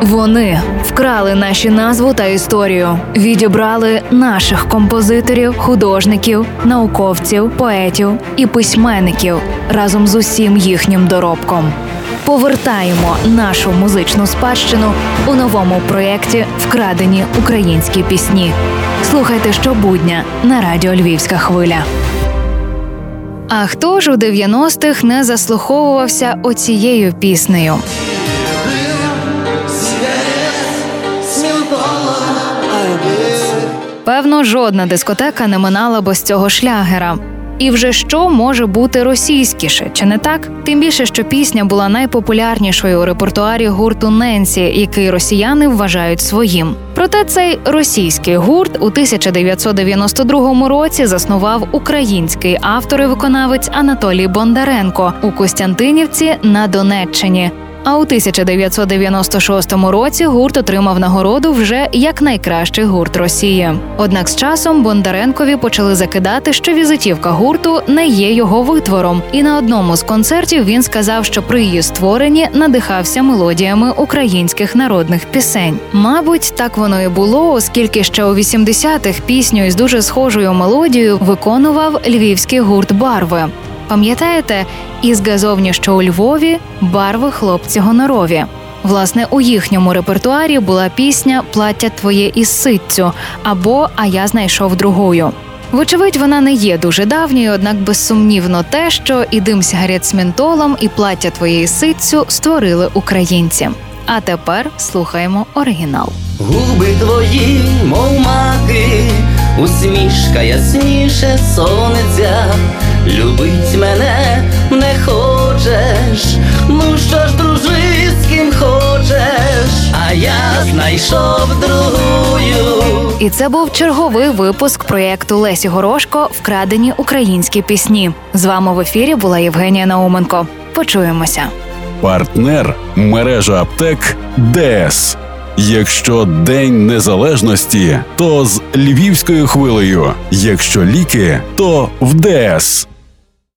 Вони вкрали наші назву та історію, відібрали наших композиторів, художників, науковців, поетів і письменників разом з усім їхнім доробком. Повертаємо нашу музичну спадщину у новому проєкті Вкрадені українські пісні. Слухайте щобудня на радіо Львівська хвиля. А хто ж у 90-х не заслуховувався оцією піснею? Певно, жодна дискотека не минала без цього шлягера. І вже що може бути російськіше, чи не так? Тим більше, що пісня була найпопулярнішою у репертуарі гурту Ненсі, який росіяни вважають своїм. Проте цей російський гурт у 1992 році заснував український автор і виконавець Анатолій Бондаренко у Костянтинівці на Донеччині. А у 1996 році гурт отримав нагороду вже як найкращий гурт Росії. Однак з часом Бондаренкові почали закидати, що візитівка гурту не є його витвором. І на одному з концертів він сказав, що при її створенні надихався мелодіями українських народних пісень. Мабуть, так воно і було, оскільки ще у 80-х пісню із дуже схожою мелодією виконував львівський гурт Барви. Пам'ятаєте, із газовні, що у Львові барви хлопці гонорові. Власне, у їхньому репертуарі була пісня Плаття твоє із ситцю або А я знайшов другою. Вочевидь, вона не є дуже давньою, однак безсумнівно те, що і дим сигарет з ментолом, і плаття твоєї ситцю створили українці. А тепер слухаємо оригінал. Губи твої, мов маки, усмішка ясніше сонця, любить мене не хочеш, ну що ж, дружи, з ким хочеш, а я знайшов другую. І це був черговий випуск проєкту Лесі Горошко Вкрадені українські пісні. З вами в ефірі була Євгенія Науменко. Почуємося. Партнер мережа аптек ДС. Якщо День Незалежності, то з львівською хвилею. Якщо ліки, то в ДС.